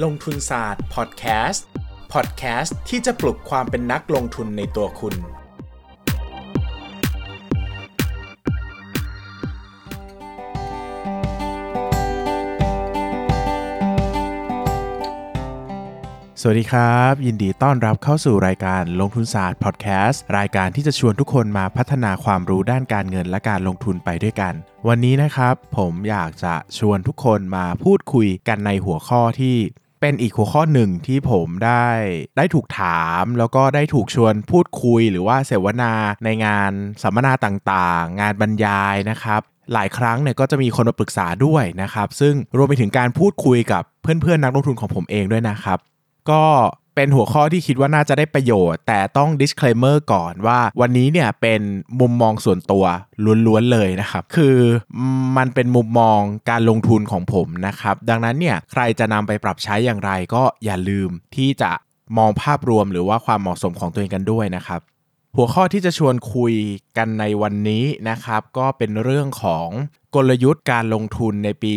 ลงทุนศาสตร์พอดแคสต์พอดแคสต์ที่จะปลุกความเป็นนักลงทุนในตัวคุณ สวัสดีครับ ยินดีต้อนรับเข้าสู่รายการลงทุนศาสตร์พอดแคสต์รายการที่จะชวนทุกคนมาพัฒนาความรู้ด้านการเงินและการลงทุนไปด้วยกัน วันนี้นะครับ ผมอยากจะชวนทุกคนมาพูดคุยกันในหัวข้อที่ เป็นอีกหัวข้อหนึ่งที่ผมได้ได้ถูกถาม แล้วก็ได้ถูกชวนพูดคุยหรือว่าเสวนาในงานสัมมนาต่างๆ งานบรรยายนะครับ หลายครั้งเนี่ยก็จะมีคนมาปรึกษาด้วยนะครับ ซึ่งรวมไปถึงการพูดคุยกับเพื่อนๆนักลงทุนของผมเองด้วยนะครับ ก็ เป็นหัวข้อที่คิดว่าน่าจะได้ประโยชน์ แต่ต้อง disclaimer ก่อนว่าวันนี้เนี่ยเป็นมุมมองส่วนตัวล้วนๆเลยนะครับ คือมันเป็นมุมมองการลงทุนของผมนะครับ ดังนั้นเนี่ยใครจะนำไปปรับใช้อย่างไรก็อย่าลืมที่จะมองภาพรวมหรือว่าความเหมาะสมของตัวเองกันด้วยนะครับ หัวข้อที่จะชวนคุยกันในวันนี้นะครับ ก็เป็นเรื่องของ กลยุทธ์การลงทุนในปี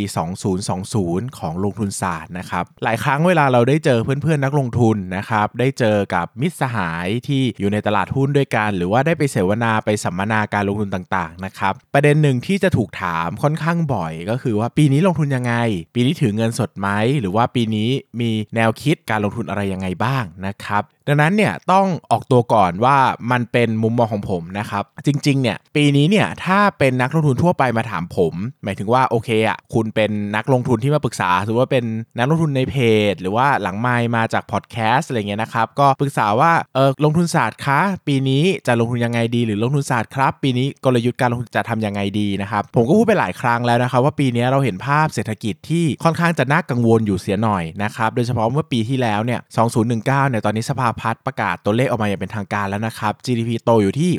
2020 ของลงทุนศาสตร์นะครับหลายครั้งเวลาเราได้เจอเพื่อนๆนักลงทุนนะครับได้เจอกับมิตรสหายที่อยู่ในตลาดหุ้นด้วยกัน หรือว่าได้ไปเสวนาไปสัมมนาการลงทุนต่างๆนะครับประเด็นหนึ่งที่จะถูกถามค่อนข้างบ่อย ก็คือว่าปีนี้ลงทุนยังไง ปีนี้ถือเงินสดไหมหรือว่าปีนี้มีแนวคิดการลงทุนอะไรยังไงบ้างนะครับดังนั้นเนี่ยต้องออกตัวก่อนว่ามันเป็นมุมมองของผมนะครับจริงๆเนี่ยปีนี้เนี่ยถ้าเป็นนักลงทุนทั่วไปมาถามผมหมายถึงว่าโอเคอะคุณเป็นนักลงทุนที่มาปรึกษาสมมติว่าเป็นนักลงทุนในเพจ หรือว่าหลังไมค์มาจากพอดแคสต์อะไรเงี้ยนะครับ ก็ปรึกษาว่าเออลงทุนศาสตร์คะปีนี้จะลงทุนยังไงดี หรือลงทุนศาสตร์ครับ ปีนี้กลยุทธ์การลงทุนจะทำยังไไงดีนะครับ ผมก็พูดไปหลายครั้งแล้วนะครับ ว่าปีนี้เราเห็นภาพเศรษฐกิจที่ค่อนข้างจะน่ากังวลอยู่เสียหน่อยนะครับโดยเฉพาะเมื่อปีที่แล้วเนี่ย 2019 เนี่ยตอนนี้สภาพัฒน์ประกาศตัวเลขออกมาอย่างเป็นทางการแล้วนะครับ GDP โตอยู่ที่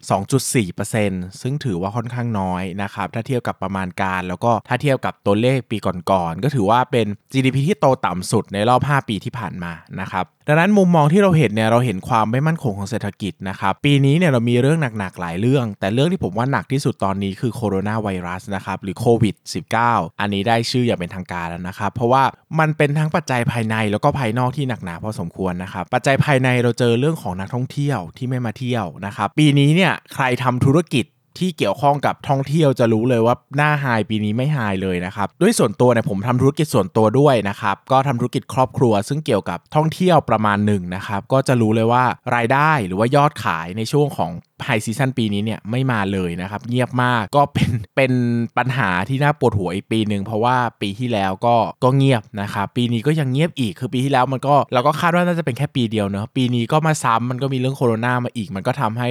2.4%ซึ่งถือว่าค่อนข้างน้อยนะครับถ้าเทียบกับประมาณการ แล้วก็ถ้าเทียบกับตัวเลขปีก่อนๆก็ถือว่าเป็น GDP ที่โตต่ำสุดในรอบ 5 ปีที่ผ่านมานะครับดังนั้นมุมมองที่เราเห็นเนี่ยเราเห็นความไม่มั่นคงของเศรษฐกิจนะครับปีนี้เนี่ยเรามีเรื่องหนักๆหลายเรื่อง แต่เรื่องที่ผมว่าหนักที่สุดตอนนี้คือโคโรนาไวรัสนะครับหรือโควิด -19 อันนี้ได้ชื่ออย่างเป็นทางการแล้วนะครับ เพราะว่ามันเป็นทั้งปัจจัยภายในแล้วก็ภายนอกที่หนักหนาพอสมควรนะครับปัจจัยภายในเราเจอเรื่องของนักท่องเที่ยวที่ไม่มาเที่ยวนะครับปีนี้เนี่ยใครทำธุรกิจ ที่เกี่ยวข้องกับท่องเที่ยวจะรู้เลยว่าหน้าไฮปีนี้ไม่ไฮเลยนะครับด้วยส่วนตัวเนี่ยผมทำธุรกิจส่วนตัวด้วยนะครับก็ทำธุรกิจครอบครัว ซึ่งเกี่ยวกับท่องเที่ยวประมาณหนึ่งนะครับก็จะรู้เลยว่ารายได้หรือว่ายอดขายในช่วงของไฮซีซันปีนี้เนี่ยไม่มาเลยนะครับเงียบมากก็เป็นเป็นปัญหาที่น่าปวดหัวอีกปีหนึ่งเพราะว่าปีที่แล้วก็ก็เงียบนะครับปีนี้ก็ยังเงียบอีกคือปีที่แล้วมันก็เราก็คาดว่าน่าจะเป็นแค่ปีเดียวเนอะปีนี้ก็มาซ้ำมันก็มีเรื่องโควิดมาอีกมันก็ทำให้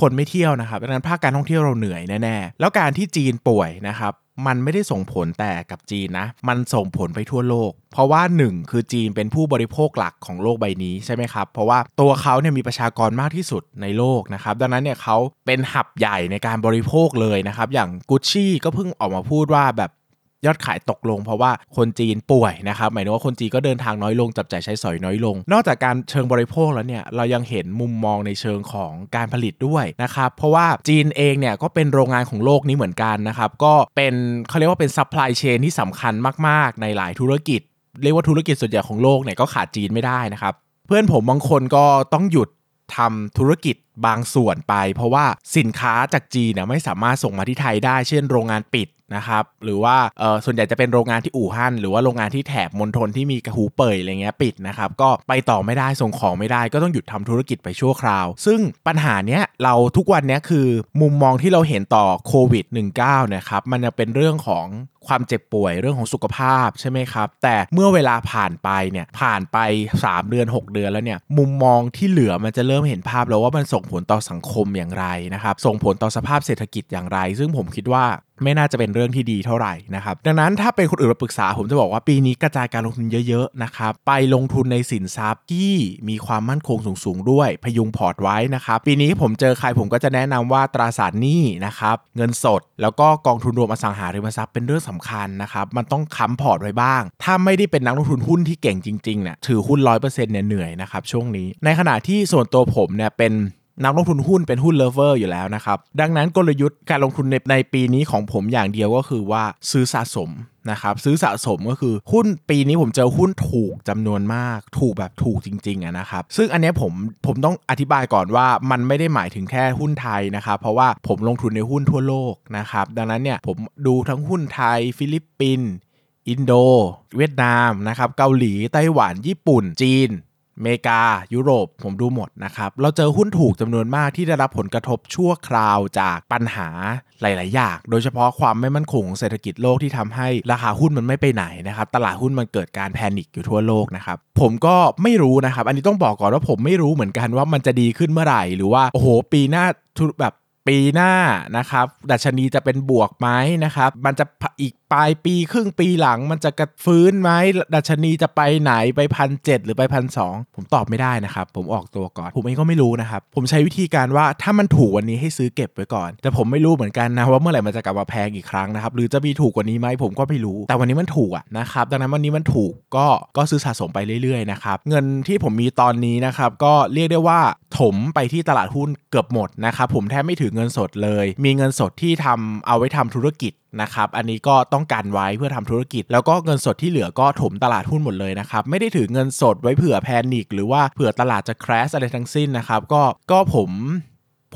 คนไม่เที่ยวนะครับดังนั้นภาคการท่องเที่ยวเราเหนื่อยแน่ๆแล้วการที่จีนป่วยนะครับมันไม่ได้ส่งผลแต่กับจีนนะ มันส่งผลไปทั่วโลก เพราะว่า 1 คือจีนเป็นผู้บริโภคหลักของโลกใบนี้ใช่ไหมครับ เพราะว่าตัวเขาเนี่ยมีประชากรมากที่สุดในโลกนะครับ ดังนั้นเนี่ยเขาเป็น hub ใหญ่ในการบริโภคเลยนะครับ อย่างกุชชี่ก็เพิ่งออกมาพูดว่าแบบ ยอดขายตกลงเพราะว่าคนจีนป่วยนะครับหมายถึงว่าคนจีนก็เดินทางน้อยลงจับจ่ายใช้สอยน้อยลง นอกจากการเชิงบริโภคแล้วเนี่ยเรายังเห็นมุมมองในเชิงของการผลิตด้วยนะครับเพราะว่าจีนเองเนี่ยก็เป็นโรงงานของโลกนี้เหมือนกันนะครับก็เป็นเขาเรียกว่าเป็น supply chain ที่สำคัญมาก ๆ ในหลายธุรกิจ เรียกว่าธุรกิจส่วนใหญ่ของโลกเนี่ยก็ขาดจีนไม่ได้นะครับเพื่อนผมบางคนก็ต้องหยุดทำธุรกิจบางส่วนไป เพราะว่าสินค้าจากจีนเนี่ยไม่สามารถส่งมาที่ไทยได้ เช่นโรงงานปิด นะครับหรือว่าเออส่วนใหญ่จะเป็นโรงงานที่อู่ฮั่นหรือว่าโรงงานที่แถบมณฑลที่มีกระหูเป่ยอะไรเงี้ยปิดนะครับก็ไปต่อไม่ได้ส่งของไม่ได้ก็ต้องหยุดทำธุรกิจไปชั่วคราว ซึ่งปัญหาเนี้ยเราทุกวันเนี้ยคือมุมมองที่เราเห็นต่อโควิด -19 นะครับมันจะเป็นเรื่องของความเจ็บป่วยเรื่องของสุขภาพใช่ไหมครับ แต่เมื่อเวลาผ่านไปเนี่ยผ่านไป 3 เดือน 6 เดือนแล้วเนี่ยมุมมองที่เหลือมันจะเริ่มเห็นภาพแล้วว่ามันส่งผลต่อสังคมอย่างไรนะครับ ส่งผลต่อสภาพเศรษฐกิจอย่างไร ซึ่งผมคิดว่าไม่น่าจะเป็นเรื่องที่ดีเท่าไหร่นะครับ ดังนั้นถ้าเป็นคนอื่นมาปรึกษา ผมจะบอกว่าปีนี้กระจายการลงทุนเยอะๆนะครับไปลงทุนในสินทรัพย์ที่มีความมั่นคงสูงๆด้วย พยุงพอร์ตไว้นะครับปีนี้ผมเจอใครผมก็จะแนะนำว่าตราสารหนี้นะครับเงินสด แล้วก็กองทุนรวมอสังหาริมทรัพย์เป็นเรื่องสำคัญนะครับ มันต้องค้ำพอร์ตไว้บ้าง ถ้าไม่ได้เป็นนักลงทุนหุ้นที่เก่งจริงๆเนี่ยถือหุ้นร้อยเปอร์เซ็นต์เนี่ยเหนื่อยนะครับช่วงนี้ ในขณะที่ส่วนตัวผมเนี่ยเป็น นักลงทุนหุ้นเป็นหุ้นเลเวอร์อยู่แล้วนะครับดังนั้นกลยุทธ์การลงทุนในในปีนี้ของผมอย่างเดียวก็คือว่าซื้อสะสมนะครับซื้อสะสมก็คือหุ้นปีนี้ผมเจอหุ้นถูกจำนวนมาก ถูกแบบถูกจริงๆนะครับซึ่งอันนี้ผมผมต้องอธิบายก่อนว่ามันไม่ได้หมายถึงแค่หุ้นไทยนะครับเพราะว่าผมลงทุนในหุ้นทั่วโลกนะครับดังนั้นเนี่ยผมดูทั้งหุ้นไทย ฟิลิปปินส์อินโด เวียดนามนะครับเกาหลีไต้หวันญี่ปุ่น จีน เมกา ยุโรป ผมดูหมดนะครับ เราเจอหุ้นถูกจำนวนมากที่ได้รับผลกระทบชั่วคราวจากปัญหาหลาย ๆ อย่าง โดยเฉพาะความไม่มั่นคงของเศรษฐกิจโลกที่ทำให้ราคาหุ้นมันไม่ไปไหนนะครับ ตลาดหุ้นมันเกิดการแพนิคอยู่ทั่วโลกนะครับ ผมก็ไม่รู้นะครับ อันนี้ต้องบอกก่อนว่าผมไม่รู้เหมือนกันว่ามันจะดีขึ้นเมื่อไหร่ หรือว่า โอ้โห ปีหน้าแบบ ปีหน้านะครับ ดัชนีจะเป็นบวกไหมนะครับ มันจะอีกปลายปีครึ่งปีหลัง มันจะกระฟื้นไหมดัชนีจะไปไหนไปพันเหรือไปพันสผมตอบไม่ได้นะครับ ผมออกตัวก่อน ผมเองก็ไม่รู้นะครับ ผมใช้วิธีการว่าถ้ามันถูกวันนี้ให้ซื้อเก็บไว้ก่อน แต่ผมไม่รู้เหมือนกันนะว่าเมื่อไหร่มันจะกลับมาแพงอีกครั้งนะครับ หรือจะมีถูกกว่านี้ไหมผมก็ไม่รู้ แต่วันนี้มันถูกอะนะครับ ดังนั้นวันนี้มันถูกก็ก็ซื้อสะสมไปเรื่อยๆนะครับ เงินที่ผมมีตอนนี้นะครับก็เรียกได้ว่าถมไปที่ตลาดหุ้นเกือบหมดนะครับผมแทบไม่ถือเงินสดเลย มีเงินสดที่ทำเอาไว้ทำธุรกิจนะครับอันนี้ก็ต้องการไว้เพื่อทำธุรกิจ แล้วก็เงินสดที่เหลือก็ถมตลาดหุ้นหมดเลยนะครับไม่ได้ถือเงินสดไว้เผื่อแพนิคหรือว่าเผื่อตลาดจะครสอะไรทั้งสิ้นนะครับก็ก็ผม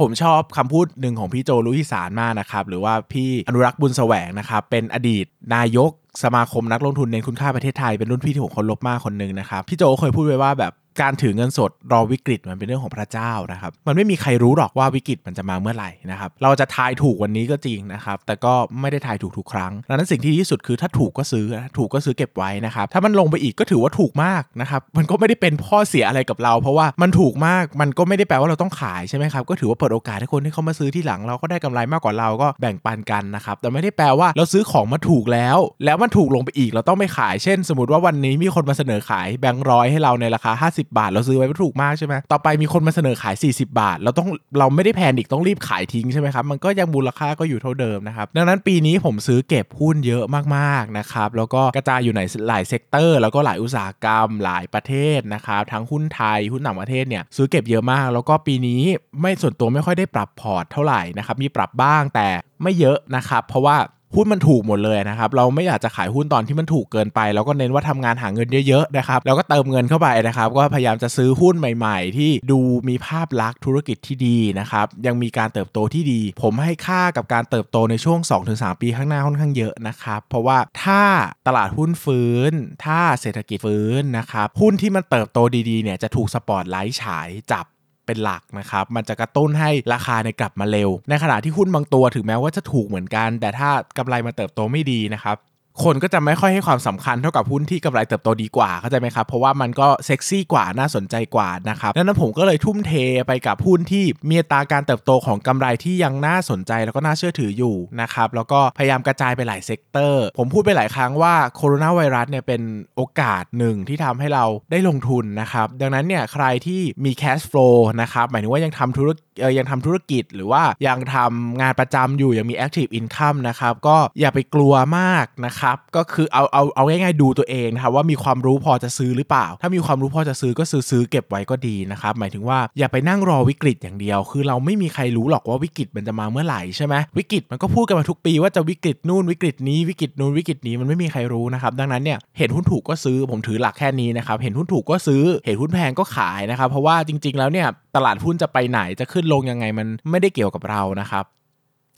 ผมชอบคำพูดหนึ่งของพี่โจลุยสารมากนะครับหรือว่าพี่อนุรักษ์บุญแสวงนะครับเป็นอดีตนายกสมาคมนักลงทุนในคุณค่าประเทศไทยเป็นรุ่นพี่ที่ผมเคารพมากคนหนึ่งนะครับพี่โจเคยพูดไว้ว่าแบบ การถือเงินสดรอวิกฤตมันเป็นเรื่องของพระเจ้านะครับ มันไม่มีใครรู้หรอกว่าวิกฤตมันจะมาเมื่อไหร่นะครับ เราจะทายถูกวันนี้ก็จริงนะครับ แต่ก็ไม่ได้ทายถูกทุกครั้งดังนั้นสิ่งที่ดีที่สุดคือถ้าถูกก็ซื้อถูกก็ซื้อเก็บไว้นะครับ ถ้ามันลงไปอีกก็ถือว่าถูกมากนะครับ มันก็ไม่ได้เป็นข้อเสียอะไรกับเรา เพราะว่ามันถูกมากมันก็ไม่ได้แปลว่าเราต้องขายใช่ไหมครับก็ถือว่าเปิดโอกาสให้คนที่เขามาซื้อที่หลังเราก็ได้กำไรมากกว่าเราก็แบ่งปันกันนะครับแต่ไม่ได้แปลว่าเราซื้อของมาถูกแล้ว แล้วมันถูกลงไปอีกเราต้องไม่ขายเช่น สมมติว่าวันนี้มีคนมาเสนอขายแบงค์ร้อยให้เราในราคา 50บาท เราซื้อไว้ถูกมากใช่ไหมต่อไปมีคนมาเสนอขาย 40 บาท เราต้องเราไม่ได้ panic ต้องรีบขายทิ้งใช่ไหมครับมันก็ยังมูลค่าก็อยู่เท่าเดิมนะครับดังนั้นปีนี้ผมซื้อเก็บหุ้นเยอะมากๆนะครับแล้วก็กระจายอยู่ในหลาย sector แล้วก็หลายอุตสาหกรรม หลายประเทศนะครับทั้งหุ้นไทยหุ้นต่างประเทศเนี่ยซื้อเก็บเยอะมาก แล้วก็ปีนี้ไม่ส่วนตัวไม่ค่อยได้ปรับพอร์ตเท่าไหร่นะครับมีปรับบ้างแต่ไม่เยอะนะครับเพราะว่า หุ้นมันถูกหมดเลยนะครับ เราไม่อยากจะขายหุ้นตอนที่มันถูกเกินไป แล้วก็เน้นว่าทำงานหาเงินเยอะๆนะครับ แล้วก็เติมเงินเข้าไปนะครับ ก็พยายามจะซื้อหุ้นใหม่ ๆ ที่ดูมีภาพลักษณ์ธุรกิจที่ดีนะครับ ยังมีการเติบโตที่ดี ผมให้ค่ากับการเติบโตในช่วง 2-3 ปีข้างหน้าค่อนข้างเยอะนะครับ เพราะว่าถ้าตลาดหุ้นฟื้น ถ้าเศรษฐกิจฟื้นนะครับ หุ้นที่มันเติบโตดีๆเนี่ยจะถูกสปอตไลท์ฉายจับ เป็นหลักนะครับมันจะกระตุ้นให้ราคาในกลับมาเร็ว ในขณะที่หุ้นบางตัวถึงแม้ว่าจะถูกเหมือนกัน แต่ถ้ากำไรมาเติบโตไม่ดีนะครับ คนก็จะไม่ค่อยให้ความสำคัญเท่ากับหุ้นที่กำไรเติบโตดีกว่าเข้าใจไหมครับ เพราะว่ามันก็เซ็กซี่กว่าน่าสนใจกว่านะครับดังนั้นผมก็เลยทุ่มเทไปกับหุ้นที่มีอัตราการเติบโตของกำไรที่ยังน่าสนใจแล้วก็น่าเชื่อถืออยู่นะครับแล้วก็พยายามกระจายไปหลาย sector ผมพูดไปหลายครั้งว่าโคโรนาไวรัสเนี่ยเป็นโอกาสหนึ่งที่ทำให้เราได้ลงทุนนะครับดังนั้นเนี่ยใครที่มี cash flow นะครับหมายถึงว่ายังทำธุรกิจยังทำธุรกิจหรือว่ายังทำงานประจำอยู่ยังมี active income นะครับก็อย่าไปกลัวมากนะครับก็คือเอาเอาเอาง่ายๆดูตัวเองนะครับว่ามีความรู้พอจะซื้อหรือเปล่า ถ้ามีความรู้พอจะซื้อก็ซื้อซื้อเก็บไว้ก็ดีนะครับหมายถึงว่าอย่าไปนั่งรอวิกฤตอย่างเดียว คือเราไม่มีใครรู้หรอกว่าวิกฤตมันจะมาเมื่อไหร่ใช่ไหมวิกฤตมันก็พูดกันมาทุกปีว่าจะวิกฤตนู่นวิกฤตนี้วิกฤตนู่นวิกฤตนี้มันไม่มีใครรู้นะครับดังนั้นเนี่ยเห็นหุ้นถูกก็ซื้อผมถือหลักแค่นี้นะครับเห็นหุ้นถูกก็ซื้อเห็นหุ้นแพงก็ขายนะครับเพราะว่าจริง ๆ แล้วเนี่ยตลาดหุ้นจะไปไหนจะขึ้นลงยังไงมันไม่ได้เกี่ยวกับเรานะครับ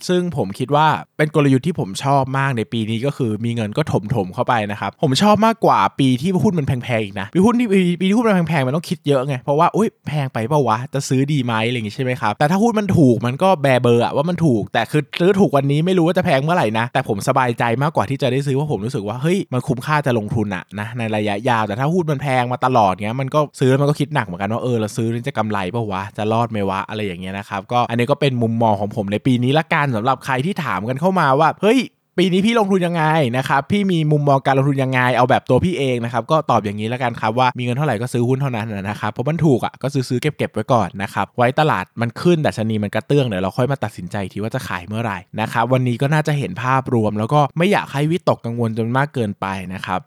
ซึ่งผมคิดว่าเป็นกลยุทธ์ที่ผมชอบมากในปีนี้ก็คือมีเงินก็ถมถมเข้าไปนะครับ ผมชอบมากกว่าปีที่หุ้นมันแพงๆอีกนะปีหุ้นที่ปีที่หุ้นมันแพงๆมันต้องคิดเยอะไง เพราะว่าอุ้ยแพงไปเปล่าวะ จะซื้อดีไหมอะไรอย่างงี้ใช่ไหมครับ แต่ถ้าหุ้นมันถูกมันก็แบเบอร์อะว่ามันถูก แต่คือซื้อถูกวันนี้ไม่รู้ว่าจะแพงเมื่อไหร่นะ แต่ผมสบายใจมากกว่าที่จะได้ซื้อว่าผมรู้สึกว่าเฮ้ยมันคุ้มค่าจะลงทุนอะนะในระยะยาว แต่ถ้าหุ้นมันแพงมาตลอดเงี้ยมันก็ซื้อมันก็คิดหนักเหมือนกันว่าเออเราซื้อจะกำไรเปล่าวะจะรอดไหมวะอะไรอย่างเงี้ยนะครับก็อันนี้ก็เป็นมุมมองของผมในปีนี้ละกันสำหรับใครที่ถามกันเข้ามาว่า เฮ้ย ปีนี้พี่ลงทุนยังไงนะครับ พี่มีมุมมองการลงทุนยังไง เอาแบบตัวพี่เองนะครับ ก็ตอบอย่างนี้แล้วกันครับว่ามีเงินเท่าไหร่ก็ซื้อหุ้นเท่านั้นนะครับ เพราะมันถูกอะก็ซื้อซื้อเก็บเก็บไว้ก่อนนะครับ ไว้ตลาดมันขึ้นแต่ชนีมันกระเตื้องเดี๋ยวเราค่อยมาตัดสินใจทีว่าจะขายเมื่อไหร่นะครับ วันนี้ก็น่าจะเห็นภาพรวม แล้วก็ไม่อยากให้วิตกกังวลจนมากเกินไปนะครับ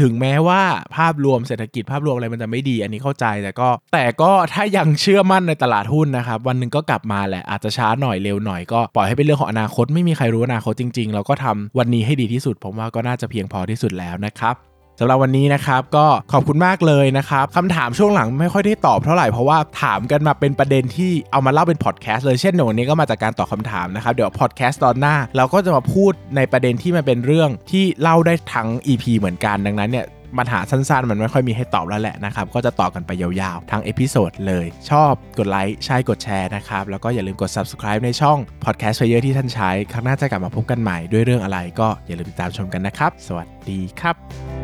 ถึงแม้ว่าภาพรวมเศรษฐกิจภาพรวมอะไรมันจะไม่ดี อันนี้เข้าใจแต่ก็ แต่ก็ถ้ายังเชื่อมั่นในตลาดหุ้นนะครับ วันหนึ่งก็กลับมาแหละอาจจะช้าหน่อยเร็วหน่อยก็ปล่อยให้เป็นเรื่องของอนาคตไม่มีใครรู้อนาคตจริง ๆ เราก็ทำวันนี้ให้ดีที่สุด ผมว่าก็น่าจะเพียงพอที่สุดแล้วนะครับ สำหรับวันนี้นะครับก็ขอบคุณมากเลยนะครับคำถามช่วงหลังไม่ค่อยได้ตอบเท่าไหร่เพราะว่าถามกันมาเป็นประเด็นที่เอามาเล่าเป็นพอดแคสต์เลยเช่นหนูนี้ก็มาจากการตอบคำถามนะครับเดี๋ยวพอดแคสต์ตอนหน้า เราก็จะมาพูดในประเด็นที่มันเป็นเรื่องที่เล่าได้ทั้ง EP เหมือนกันดังนั้นเนี่ยปัญหาสั้นๆ มันไม่ค่อยมีให้ตอบแล้วแหละนะครับ ก็จะต่อกันไปยาวๆ ทั้ง episode เลย ชอบกดไลค์ ใช่กดแชร์นะครับ แล้วก็อย่าลืมกด subscribe ในช่อง podcast player ที่ท่านใช้ ครั้งหน้าจะกลับมาพบกันใหม่ด้วยเรื่องอะไร ก็อย่าลืมติดตามชมกันนะครับ สวัสดีครับ